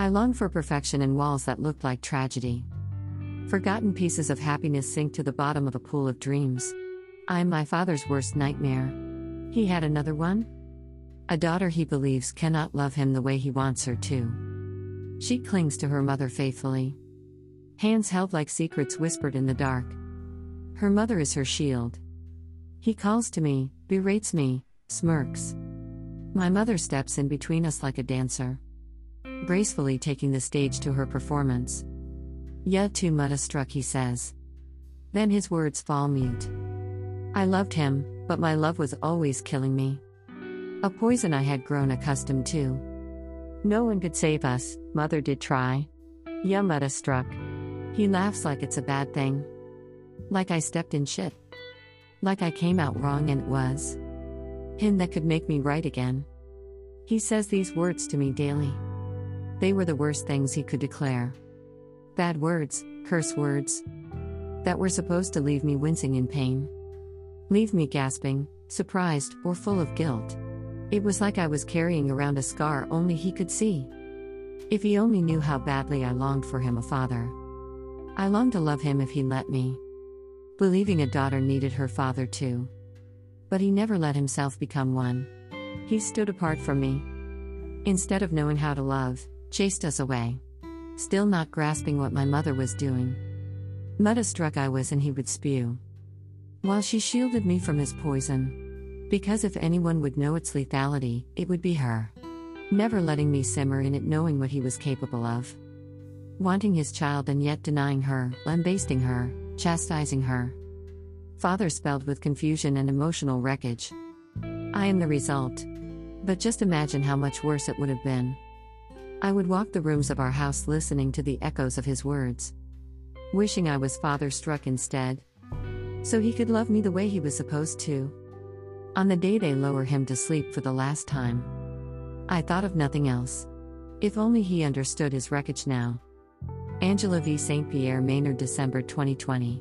I long for perfection in walls that looked like tragedy. Forgotten pieces of happiness sink to the bottom of a pool of dreams. I am my father's worst nightmare. He had another one? A daughter he believes cannot love him the way he wants her to. She clings to her mother faithfully. Hands held like secrets whispered in the dark. Her mother is her shield. He calls to me, berates me, smirks. My mother steps in between us like a dancer, gracefully taking the stage to her performance. Ya too struck, he says. Then his words fall mute. I loved him, but my love was always killing me. A poison I had grown accustomed to. No one could save us, mother did try. Ya struck. He laughs like it's a bad thing. Like I stepped in shit. Like I came out wrong and it was. Him that could make me right again. He says these words to me daily. They were the worst things he could declare. Bad words, curse words. That were supposed to leave me wincing in pain. Leave me gasping, surprised, or full of guilt. It was like I was carrying around a scar only he could see. If he only knew how badly I longed for him a father. I longed to love him if he let me. Believing a daughter needed her father too. But he never let himself become one. He stood apart from me. Instead of knowing how to love, chased us away. Still not grasping what my mother was doing. Mudda struck I was and he would spew. While she shielded me from his poison. Because if anyone would know its lethality, it would be her. Never letting me simmer in it knowing what he was capable of. Wanting his child and yet denying her, lambasting her, chastising her. Father spelled with confusion and emotional wreckage. I am the result. But just imagine how much worse it would have been. I would walk the rooms of our house listening to the echoes of his words. Wishing I was father struck instead. So he could love me the way he was supposed to. On the day they lower him to sleep for the last time. I thought of nothing else. If only he understood his wreckage now. Angela v. St. Pierre Maynard, December 2020.